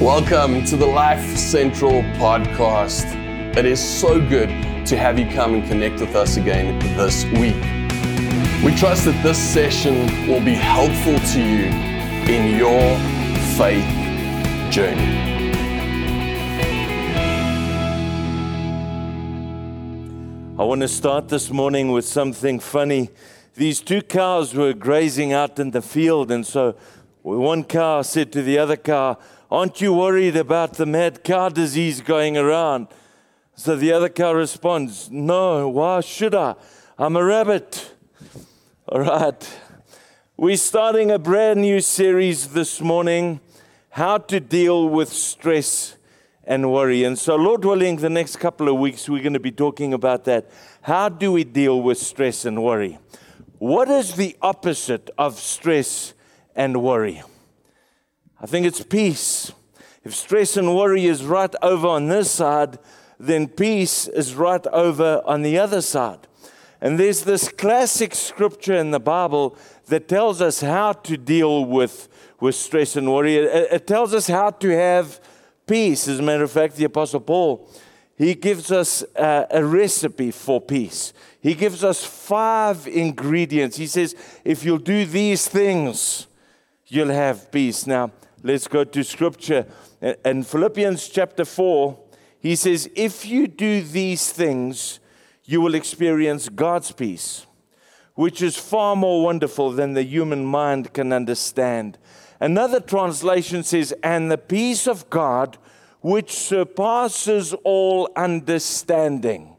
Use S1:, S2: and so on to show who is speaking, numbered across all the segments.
S1: Welcome to the Life Central podcast. It is so good to have you come and connect with us again this week. We trust that this session will be helpful to you in your faith journey.
S2: I want to start this morning with something funny. These two cows were grazing out in the field, and so one cow said to the other cow, Aren't you worried about the mad cow disease going around? So the other cow responds, No, why should I? I'm a rabbit. All right. We're starting a brand new series this morning how to deal with stress and worry. And so, Lord willing, the next couple of weeks, we're going to be talking about that. How do we deal with stress and worry? What is the opposite of stress and worry? I think it's peace. If stress and worry is right over on this side, then peace is right over on the other side. And there's this classic scripture in the Bible that tells us how to deal with, with stress and worry. It, it tells us how to have peace. As a matter of fact, the Apostle Paul, he gives us a, a recipe for peace. He gives us five ingredients. He says, if you'll do these things, you'll have peace. Now, Let's go to scripture. In Philippians chapter 4, he says, If you do these things, you will experience God's peace, which is far more wonderful than the human mind can understand. Another translation says, And the peace of God, which surpasses all understanding.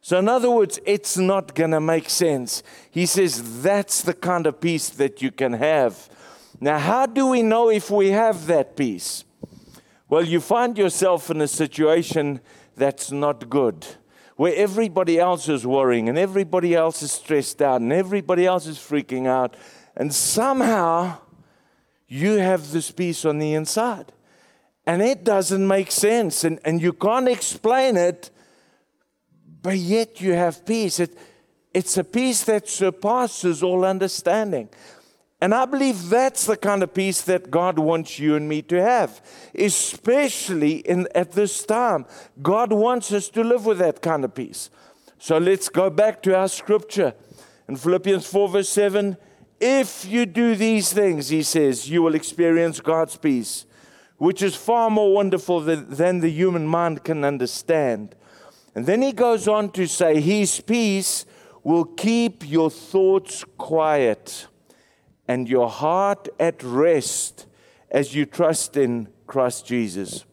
S2: So, in other words, it's not going to make sense. He says that's the kind of peace that you can have. Now, how do we know if we have that peace? Well, you find yourself in a situation that's not good, where everybody else is worrying and everybody else is stressed out and everybody else is freaking out, and somehow you have this peace on the inside. And it doesn't make sense, and, and you can't explain it, but yet you have peace. It, it's a peace that surpasses all understanding. And I believe that's the kind of peace that God wants you and me to have, especially in, at this time. God wants us to live with that kind of peace. So let's go back to our scripture. In Philippians 4, verse 7, if you do these things, he says, you will experience God's peace, which is far more wonderful than, than the human mind can understand. And then he goes on to say, His peace will keep your thoughts quiet and your heart at rest as you trust in Christ Jesus.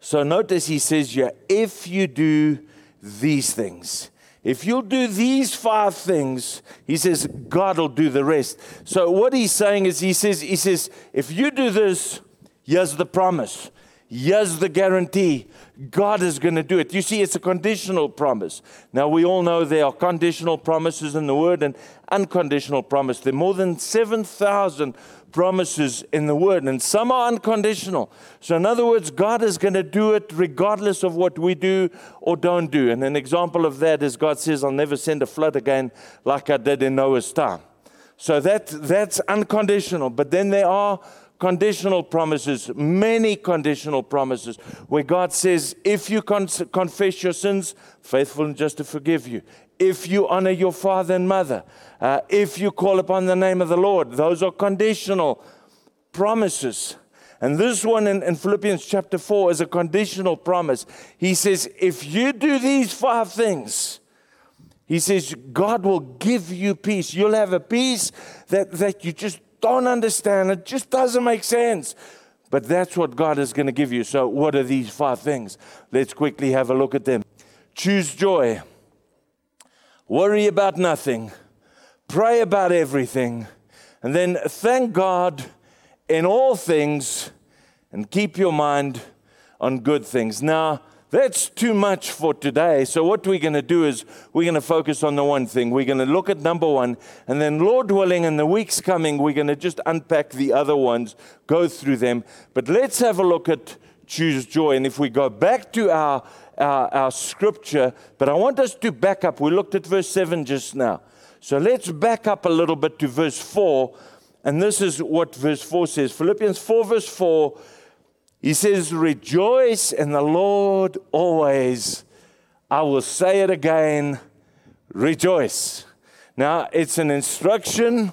S2: So notice he says yeah, if you do these things, if you'll do these five things, he says God will do the rest. So what he's saying is he says he says if you do this, here's the promise. Here's the guarantee. God is going to do it. You see, it's a conditional promise. Now, we all know there are conditional promises in the Word and unconditional promise. There are more than 7,000 promises in the Word, and some are unconditional. So, in other words, God is going to do it regardless of what we do or don't do. And an example of that is God says, I'll never send a flood again like I did in Noah's time. So, that, that's unconditional. But then there are conditional promises, many conditional promises, where God says, if you con- confess your sins, faithful and just to forgive you. If you honor your father and mother, uh, if you call upon the name of the Lord, those are conditional promises. And this one in, in, Philippians chapter 4 is a conditional promise. He says, if you do these five things, he says, God will give you peace. You'll have a peace that, that you just don't understand. It just doesn't make sense. But that's what God is going to give you. So, what are these five things? Let's quickly have a look at them. Choose joy. Worry about nothing. Pray about everything. And then thank God in all things and keep your mind on good things. Now, that's too much for today. So, what we're going to do is we're going to focus on the one thing. We're going to look at number one, and then, Lord willing, in the weeks coming, we're going to just unpack the other ones, go through them. But let's have a look at choose joy. And if we go back to our, our, our scripture, but I want us to back up. We looked at verse 7 just now. So, let's back up a little bit to verse 4. And this is what verse 4 says Philippians 4, verse 4 He says, Rejoice in the Lord always. I will say it again rejoice. Now, it's an instruction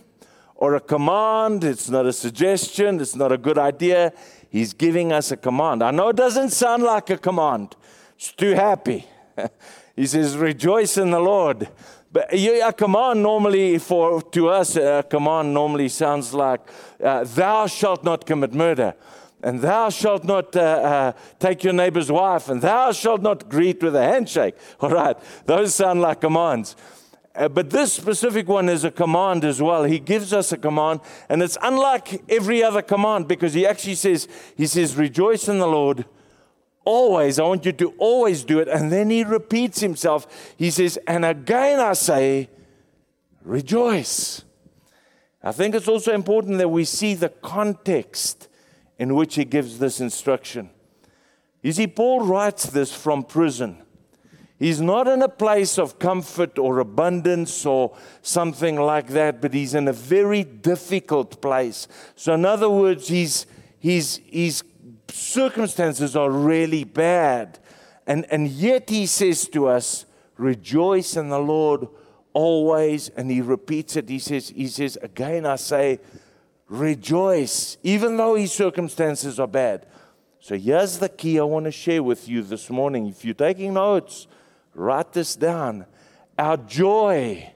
S2: or a command. It's not a suggestion. It's not a good idea. He's giving us a command. I know it doesn't sound like a command. It's too happy. he says, Rejoice in the Lord. But a command normally for to us, a command normally sounds like, uh, "Thou shalt not commit murder," and "Thou shalt not uh, uh, take your neighbor's wife," and "Thou shalt not greet with a handshake." All right, those sound like commands. Uh, but this specific one is a command as well. He gives us a command, and it's unlike every other command because he actually says, He says, Rejoice in the Lord always. I want you to always do it. And then he repeats himself. He says, And again I say, Rejoice. I think it's also important that we see the context in which he gives this instruction. You see, Paul writes this from prison. He's not in a place of comfort or abundance or something like that, but he's in a very difficult place. So, in other words, his, his, his circumstances are really bad. And, and yet he says to us, Rejoice in the Lord always. And he repeats it. He says, he says Again, I say, Rejoice, even though his circumstances are bad. So here's the key I want to share with you this morning. If you're taking notes, Write this down. Our joy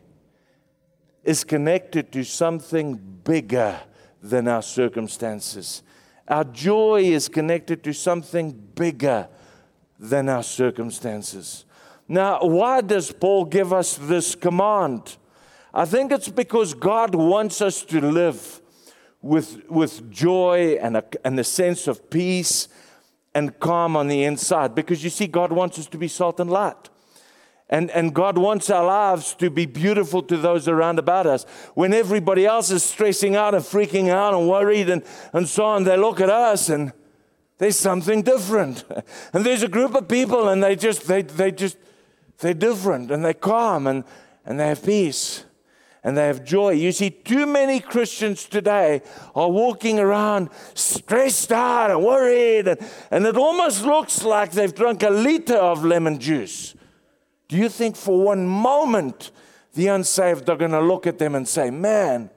S2: is connected to something bigger than our circumstances. Our joy is connected to something bigger than our circumstances. Now, why does Paul give us this command? I think it's because God wants us to live with, with joy and a, and a sense of peace and calm on the inside. Because you see, God wants us to be salt and light. And, and God wants our lives to be beautiful to those around about us. When everybody else is stressing out and freaking out and worried and, and so on, they look at us and there's something different. And there's a group of people and they just, they, they just, they're different and they're calm and, and they have peace and they have joy. You see, too many Christians today are walking around stressed out and worried, and, and it almost looks like they've drunk a liter of lemon juice. Do you think for one moment the unsaved are going to look at them and say, Man,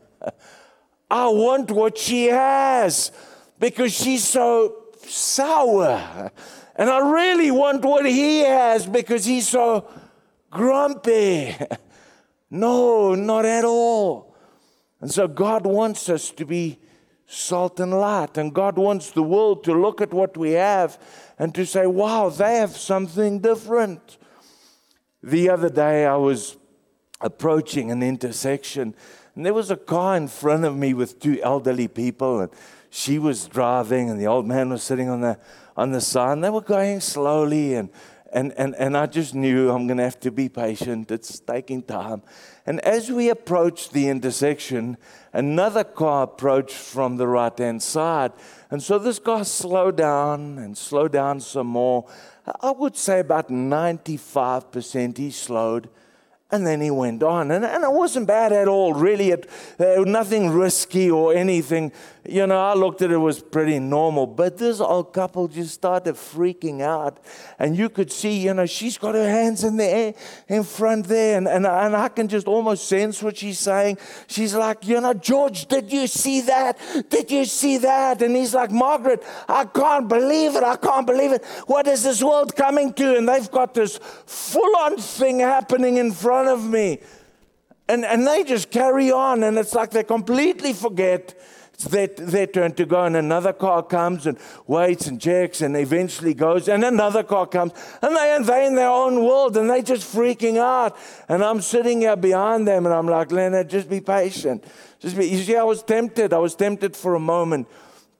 S2: I want what she has because she's so sour. And I really want what he has because he's so grumpy. no, not at all. And so God wants us to be salt and light. And God wants the world to look at what we have and to say, wow, they have something different. The other day, I was approaching an intersection, and there was a car in front of me with two elderly people, and she was driving, and the old man was sitting on the on the side. And they were going slowly, and and and and I just knew I'm going to have to be patient. It's taking time. And as we approached the intersection, another car approached from the right hand side, and so this guy slowed down and slowed down some more. I would say about 95% he slowed and then he went on. And, and it wasn't bad at all, really. It, uh, nothing risky or anything. You know, I looked at it, it was pretty normal. But this old couple just started freaking out. And you could see, you know, she's got her hands in the air in front there. And, and, and I can just almost sense what she's saying. She's like, you know, George, did you see that? Did you see that? And he's like, Margaret, I can't believe it. I can't believe it. What is this world coming to? And they've got this full on thing happening in front of me. And, and they just carry on, and it's like they completely forget their turn to go, and another car comes and waits and checks and eventually goes, and another car comes, and they, and they in their own world, and they're just freaking out. And I'm sitting here behind them, and I'm like, Leonard, just be patient. Just be, you see, I was tempted. I was tempted for a moment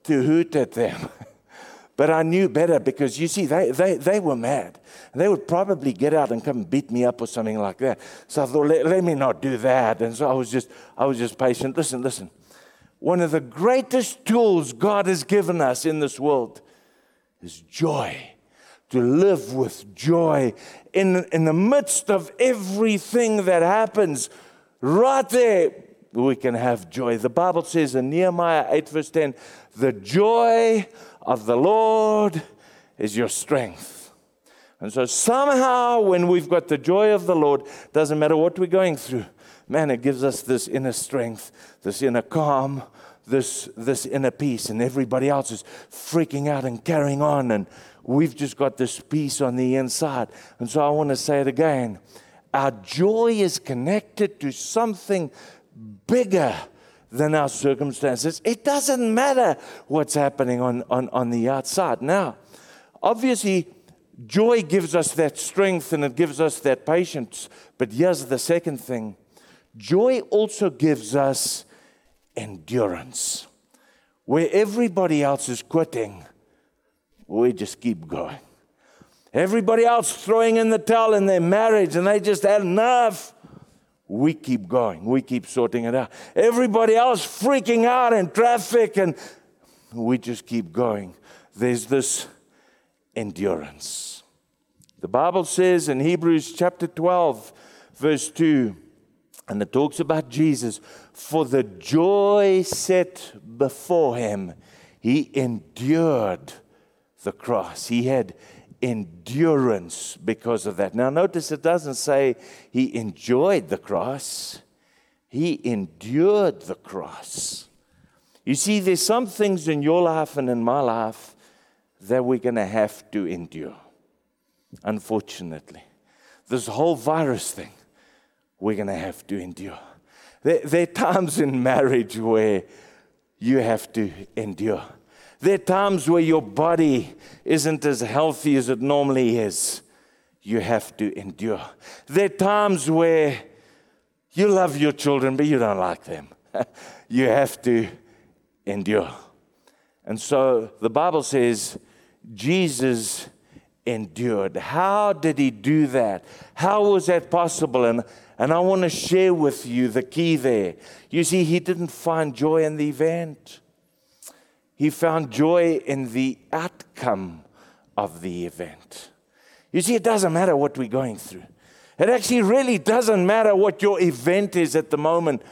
S2: to hoot at them. but I knew better because you see, they, they, they were mad. They would probably get out and come and beat me up or something like that. So I thought, let, let me not do that. And so I was just, I was just patient. Listen, listen. One of the greatest tools God has given us in this world is joy. To live with joy in, in the midst of everything that happens. Right there, we can have joy. The Bible says in Nehemiah 8, verse 10, the joy of the Lord is your strength. And so somehow, when we've got the joy of the Lord, doesn't matter what we're going through, man, it gives us this inner strength, this inner calm, this, this inner peace, and everybody else is freaking out and carrying on, and we've just got this peace on the inside. And so I want to say it again. Our joy is connected to something bigger than our circumstances. It doesn't matter what's happening on, on, on the outside. Now, obviously, joy gives us that strength and it gives us that patience. But here's the second thing joy also gives us endurance. Where everybody else is quitting, we just keep going. Everybody else throwing in the towel in their marriage and they just had enough. We keep going. We keep sorting it out. Everybody else freaking out in traffic and we just keep going. There's this endurance. The Bible says in Hebrews chapter 12, verse 2, and it talks about Jesus, for the joy set before him, he endured the cross. He had endurance because of that. Now, notice it doesn't say he enjoyed the cross, he endured the cross. You see, there's some things in your life and in my life that we're going to have to endure, unfortunately. This whole virus thing, we're going to have to endure. There, there are times in marriage where you have to endure. There are times where your body isn't as healthy as it normally is. You have to endure. There are times where you love your children, but you don't like them. you have to endure. And so the Bible says Jesus endured. How did he do that? How was that possible? And, and I want to share with you the key there. You see, he didn't find joy in the event. He found joy in the outcome of the event. You see, it doesn't matter what we're going through. It actually really doesn't matter what your event is at the moment.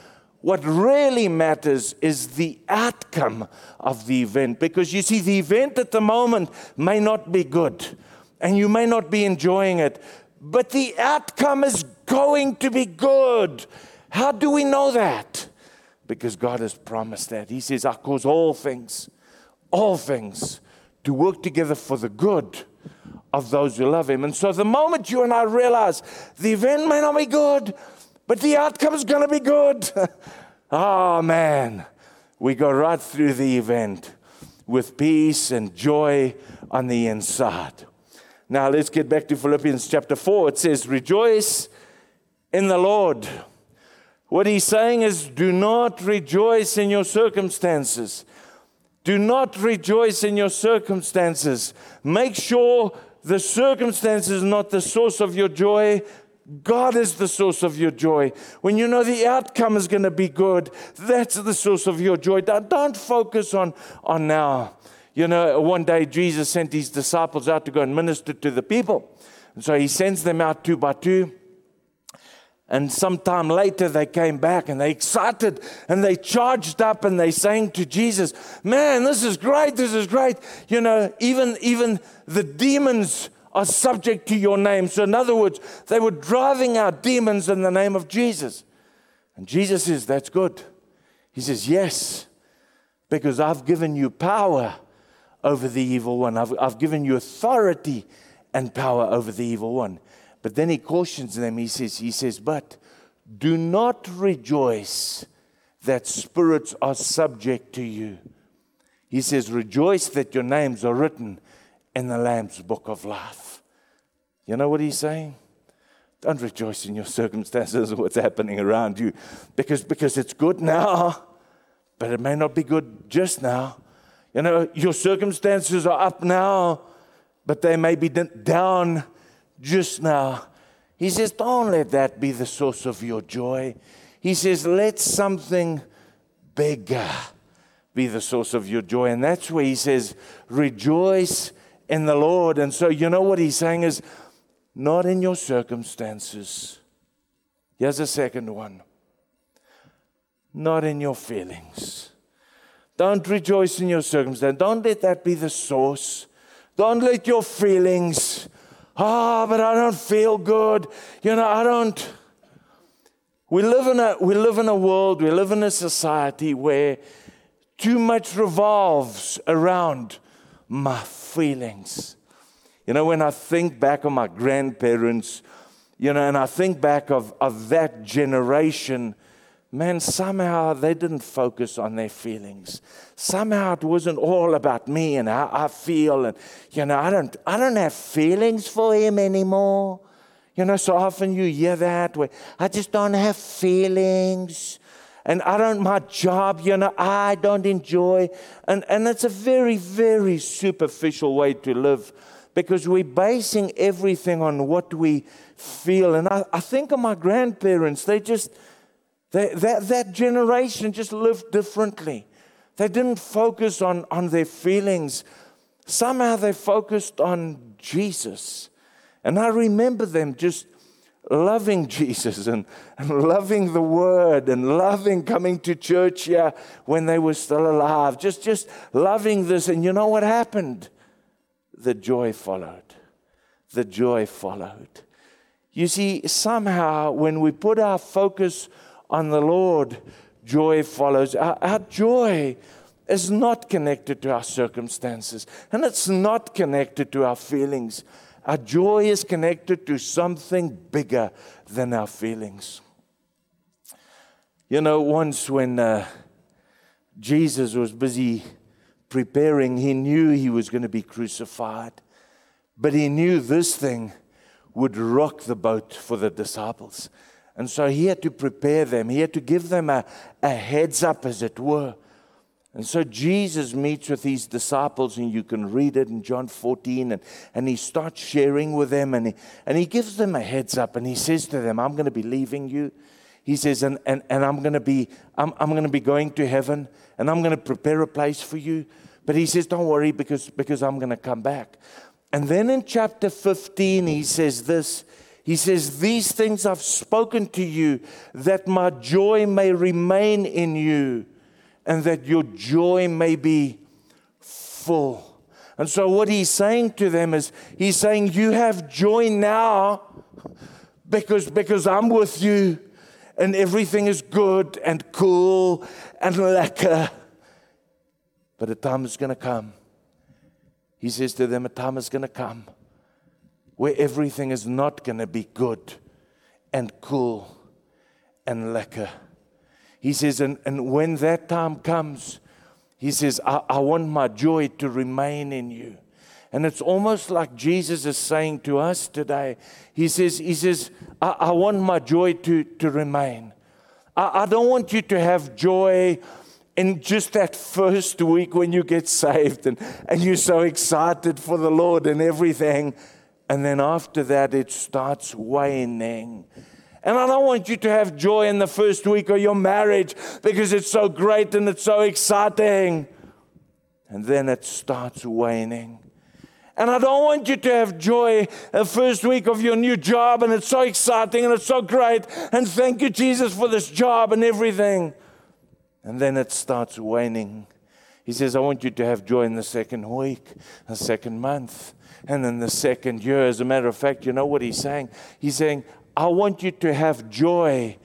S2: What really matters is the outcome of the event. Because you see, the event at the moment may not be good and you may not be enjoying it, but the outcome is going to be good. How do we know that? Because God has promised that. He says, I cause all things all things to work together for the good of those who love Him. And so the moment you and I realize the event may not be good, but the outcome is going to be good, oh man, we go right through the event with peace and joy on the inside. Now let's get back to Philippians chapter 4. It says, Rejoice in the Lord. What he's saying is, do not rejoice in your circumstances. Do not rejoice in your circumstances. Make sure the circumstances is not the source of your joy. God is the source of your joy. When you know the outcome is going to be good, that's the source of your joy. Don't focus on, on now. You know, one day Jesus sent his disciples out to go and minister to the people. And so he sends them out two by two. And sometime later, they came back and they excited and they charged up and they sang to Jesus, Man, this is great, this is great. You know, even, even the demons are subject to your name. So, in other words, they were driving out demons in the name of Jesus. And Jesus says, That's good. He says, Yes, because I've given you power over the evil one, I've, I've given you authority and power over the evil one. But then he cautions them. He says, he says, but do not rejoice that spirits are subject to you. He says, rejoice that your names are written in the Lamb's book of life. You know what he's saying? Don't rejoice in your circumstances or what's happening around you because, because it's good now, but it may not be good just now. You know, your circumstances are up now, but they may be down just now. He says, Don't let that be the source of your joy. He says, Let something bigger be the source of your joy. And that's where he says, Rejoice in the Lord. And so, you know what he's saying is, not in your circumstances. Here's a second one. not in your feelings. Don't rejoice in your circumstance. Don't let that be the source. Don't let your feelings, ah, oh, but I don't feel good. You know, I don't. We live, in a, we live in a world, we live in a society where too much revolves around my feelings. You know, when I think back on my grandparents, you know, and I think back of, of that generation, man, somehow they didn't focus on their feelings. Somehow it wasn't all about me and how I feel. And, you know, I don't, I don't have feelings for him anymore. You know, so often you hear that where I just don't have feelings. And I don't, my job, you know, I don't enjoy. And, and it's a very, very superficial way to live because we're basing everything on what we feel. And I, I think of my grandparents, they just, they, that, that generation just lived differently. They didn't focus on, on their feelings. Somehow they focused on Jesus. And I remember them just loving Jesus and, and loving the Word and loving coming to church here when they were still alive. Just, just loving this. And you know what happened? The joy followed. The joy followed. You see, somehow when we put our focus on the Lord, joy follows. Our, our joy is not connected to our circumstances, and it's not connected to our feelings. Our joy is connected to something bigger than our feelings. You know, once when uh, Jesus was busy preparing, he knew he was going to be crucified, but he knew this thing would rock the boat for the disciples. And so he had to prepare them, he had to give them a, a heads up, as it were. And so Jesus meets with his disciples, and you can read it in John 14, and, and he starts sharing with them, and he, and he gives them a heads up, and he says to them, I'm going to be leaving you. He says, and, and, and I'm going to be, I'm, I'm going to be going to heaven, and I'm going to prepare a place for you. But he says, Don't worry, because, because I'm going to come back. And then in chapter 15, he says this. He says, These things I've spoken to you, that my joy may remain in you and that your joy may be full. And so, what he's saying to them is, he's saying, You have joy now because, because I'm with you and everything is good and cool and lekker. But a time is going to come. He says to them, A time is going to come where everything is not going to be good and cool and lekker. He says, and, and when that time comes, he says, I, I want my joy to remain in you. And it's almost like Jesus is saying to us today, He says, He says, I, I want my joy to, to remain. I, I don't want you to have joy in just that first week when you get saved and, and you're so excited for the Lord and everything. And then after that, it starts waning. And I don't want you to have joy in the first week of your marriage because it's so great and it's so exciting. And then it starts waning. And I don't want you to have joy the first week of your new job and it's so exciting and it's so great. And thank you, Jesus, for this job and everything. And then it starts waning. He says, I want you to have joy in the second week, the second month, and then the second year. As a matter of fact, you know what he's saying? He's saying, I want you to have joy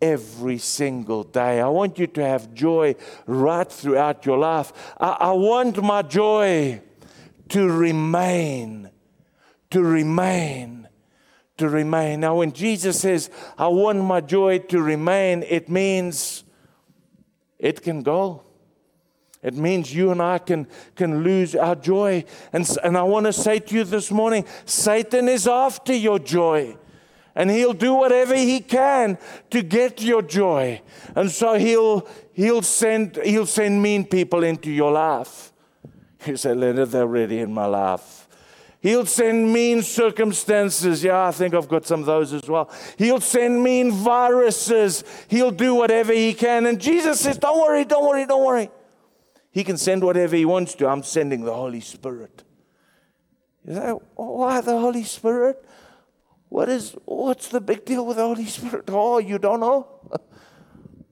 S2: every single day. I want you to have joy right throughout your life. I, I, want my joy to remain, to remain, to remain. Now, when Jesus says, I want my joy to remain, it means it can go. It means you and I can, can lose our joy. And, and I want to say to you this morning Satan is after your joy and he'll do whatever he can to get your joy. And so he'll he'll send he'll send mean people into your life. You say, Leonard, they're already in my life. He'll send mean circumstances. Yeah, I think I've got some of those as well. He'll send mean viruses. He'll do whatever he can. And Jesus says, Don't worry, don't worry, don't worry. He can send whatever he wants to. I'm sending the Holy Spirit. You say, Why the Holy Spirit? What is, what's the big deal with the Holy Spirit? Oh, you don't know?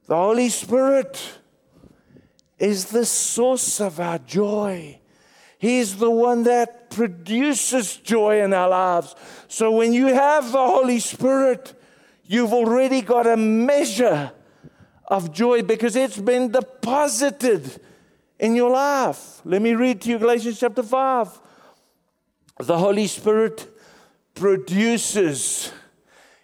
S2: The Holy Spirit is the source of our joy. He's the one that produces joy in our lives. So when you have the Holy Spirit, you've already got a measure of joy because it's been deposited in your life. Let me read to you Galatians chapter 5. The Holy Spirit produces,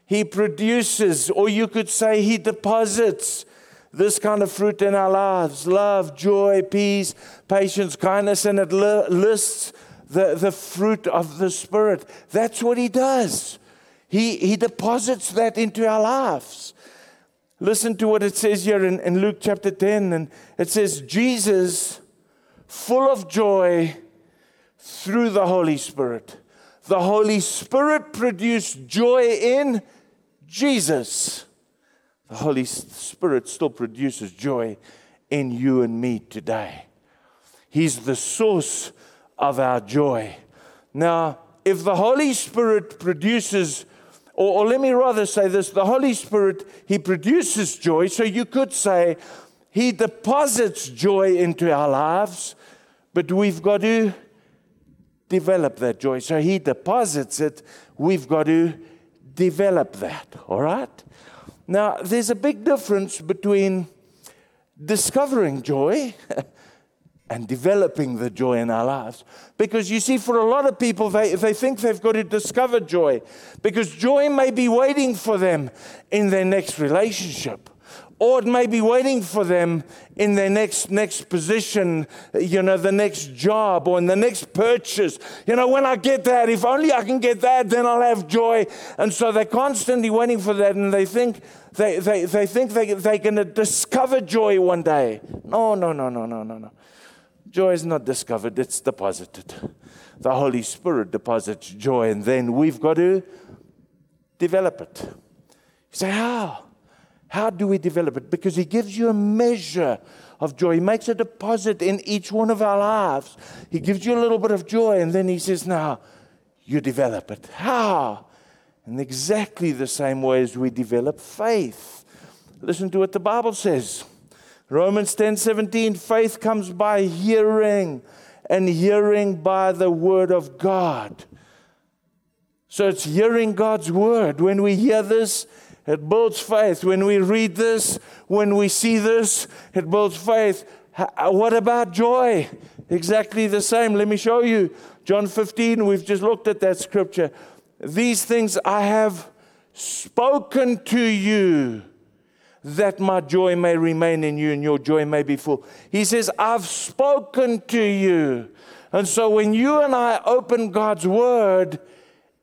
S2: He produces, or you could say He deposits this kind of fruit in our lives love, joy, peace, patience, kindness, and it lists the, the fruit of the Spirit. That's what He does. He, he deposits that into our lives. Listen to what it says here in, in Luke chapter 10. And it says, Jesus, full of joy through the Holy Spirit. The Holy Spirit produced joy in Jesus. The Holy Spirit still produces joy in you and me today. He's the source of our joy. Now, if the Holy Spirit produces or, or let me rather say this the Holy Spirit, He produces joy. So you could say He deposits joy into our lives, but we've got to develop that joy. So He deposits it, we've got to develop that. All right? Now, there's a big difference between discovering joy and developing the joy in our lives. Because you see, for a lot of people, they, they think they've got to discover joy because joy may be waiting for them in their next relationship. Or it may be waiting for them in their next next position, you know, the next job or in the next purchase. You know, when I get that, if only I can get that, then I'll have joy. And so they're constantly waiting for that, and they think they, they, they think they, they're going to discover joy one day. No, no, no, no, no, no, no. Joy is not discovered, it's deposited. The Holy Spirit deposits joy, and then we've got to develop it. You say, How? How do we develop it? Because He gives you a measure of joy. He makes a deposit in each one of our lives. He gives you a little bit of joy, and then He says, Now, you develop it. How? In exactly the same way as we develop faith. Listen to what the Bible says. Romans 10 17, faith comes by hearing, and hearing by the word of God. So it's hearing God's word. When we hear this, it builds faith. When we read this, when we see this, it builds faith. Uh, what about joy? Exactly the same. Let me show you. John 15, we've just looked at that scripture. These things I have spoken to you that my joy may remain in you and your joy may be full. He says, I've spoken to you. And so when you and I open God's word,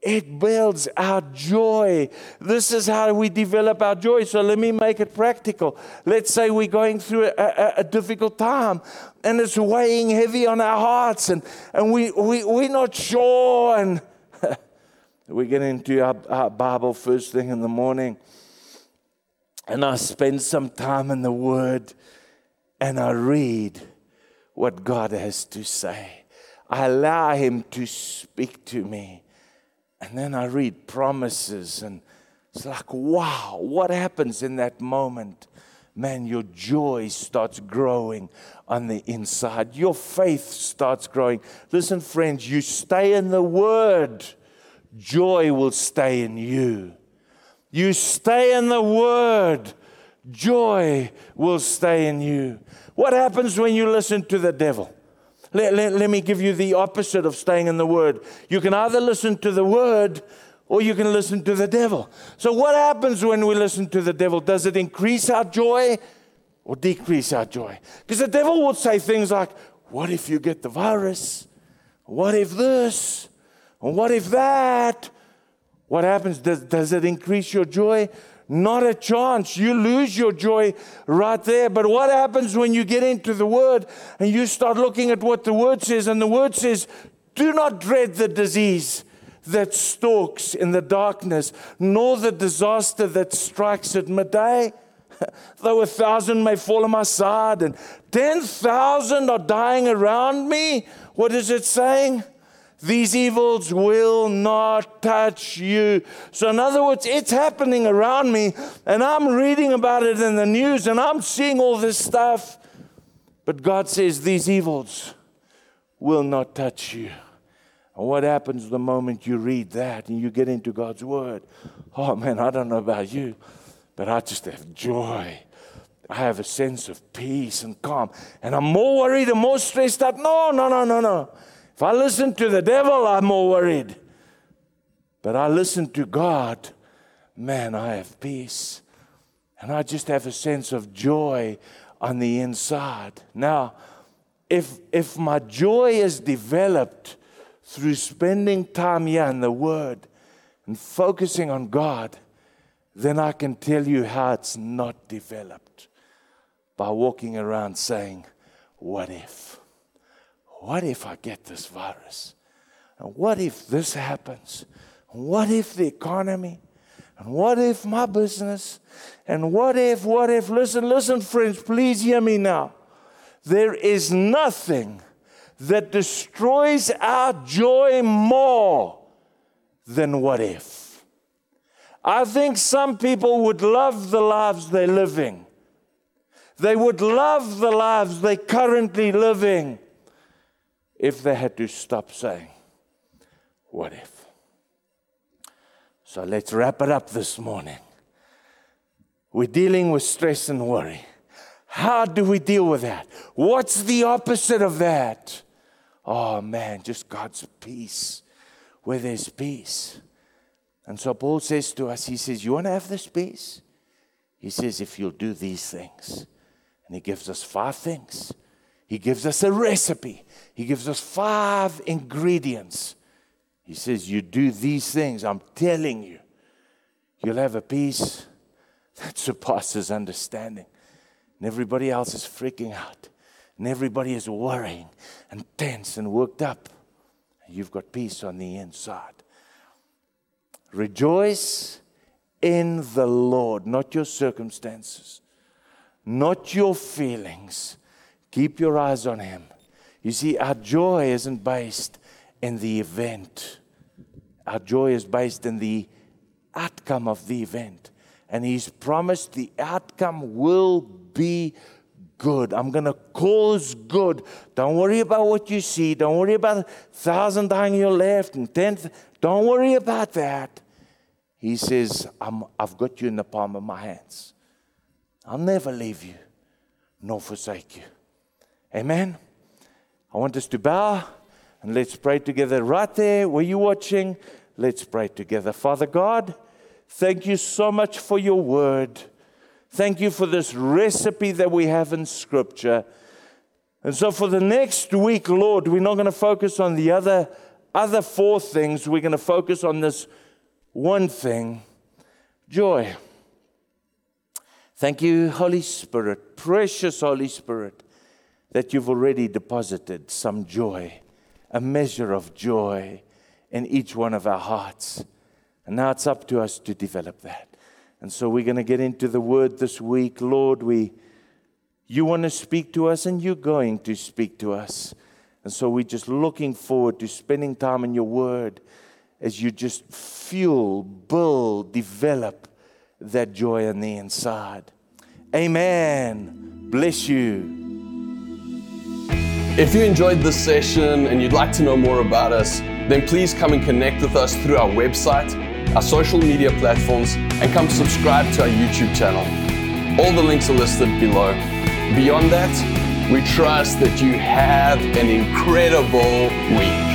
S2: it builds our joy. This is how we develop our joy. So let me make it practical. Let's say we're going through a, a, a difficult time and it's weighing heavy on our hearts and, and we, we, we're not sure. And we get into our, our Bible first thing in the morning and I spend some time in the Word and I read what God has to say. I allow Him to speak to me. And then I read promises, and it's like, wow, what happens in that moment? Man, your joy starts growing on the inside. Your faith starts growing. Listen, friends, you stay in the Word, joy will stay in you. You stay in the Word, joy will stay in you. What happens when you listen to the devil? Let, let, let, me give you the opposite of staying in the Word. You can either listen to the Word or you can listen to the devil. So, what happens when we listen to the devil? Does it increase our joy or decrease our joy? Because the devil will say things like, What if you get the virus? What if this? what if that? What happens? Does, does it increase your joy? Not a chance. You lose your joy right there. But what happens when you get into the Word and you start looking at what the Word says? And the Word says, Do not dread the disease that stalks in the darkness, nor the disaster that strikes at midday. Though a thousand may fall on my side and ten thousand are dying around me, what is it saying? These evils will not touch you. So, in other words, it's happening around me, and I'm reading about it in the news, and I'm seeing all this stuff. But God says these evils will not touch you. And what happens the moment you read that and you get into God's Word? Oh man, I don't know about you, but I just have joy. I have a sense of peace and calm. And I'm more worried and more stressed out. No, no, no, no, no. If I listen to the devil, I'm more worried. But I listen to God, man, I have peace. And I just have a sense of joy on the inside. Now, if, if my joy is developed through spending time here in the Word and focusing on God, then I can tell you how it's not developed by walking around saying, What if? What if I get this virus? And what if this happens? What if the economy? And what if my business? And what if, what if? Listen, listen, friends, please hear me now. There is nothing that destroys our joy more than what if. I think some people would love the lives they're living. They would love the lives they're currently living if they had to stop saying, What if? So let's wrap it up this morning. We're dealing with stress and worry. How do we deal with that? What's the opposite of that? Oh man, just God's peace. Where there's peace. And so Paul says to us, he says, You want to have this peace? He says, If you'll do these things. And he gives us five things. He gives us a recipe. He gives us five ingredients. He says, You do these things, I'm telling you, you'll have a peace that surpasses understanding. And everybody else is freaking out. And everybody is worrying and tense and worked up. And you've got peace on the inside. Rejoice in the Lord, not your circumstances, not your feelings. Keep your eyes on Him. You see, our joy isn't based in the event, our joy is based in the outcome of the event. And He's promised the outcome will be good. I'm going to cause good. Don't worry about what you see. Don't worry about thousand dying your left and ten. Don't worry about that. He says, i have got you in the palm of my hands. I'll never leave you nor forsake you. Amen. I want us to bow and let's pray together right there where you're watching. Let's pray together. Father God, thank you so much for your word. Thank you for this recipe that we have in Scripture. And so for the next week, Lord, we're not going to focus on the other, other four things. We're going to focus on this one thing joy. Thank you, Holy Spirit, precious Holy Spirit, that you've already deposited some joy, a measure of joy in each one of our hearts. And now it's up to us to develop that. And so we're going to get into the word this week. Lord, we you want to speak to us and you're going to speak to us. And so we're just looking forward to spending time in your word as you just fuel, build, develop that joy on the inside. Amen. Bless you.
S1: If you enjoyed this session and you'd like to know more about us, then please come and connect with us through our website our social media platforms, and come subscribe to our YouTube channel. All the links are listed below. Beyond that, we trust that you have an incredible week.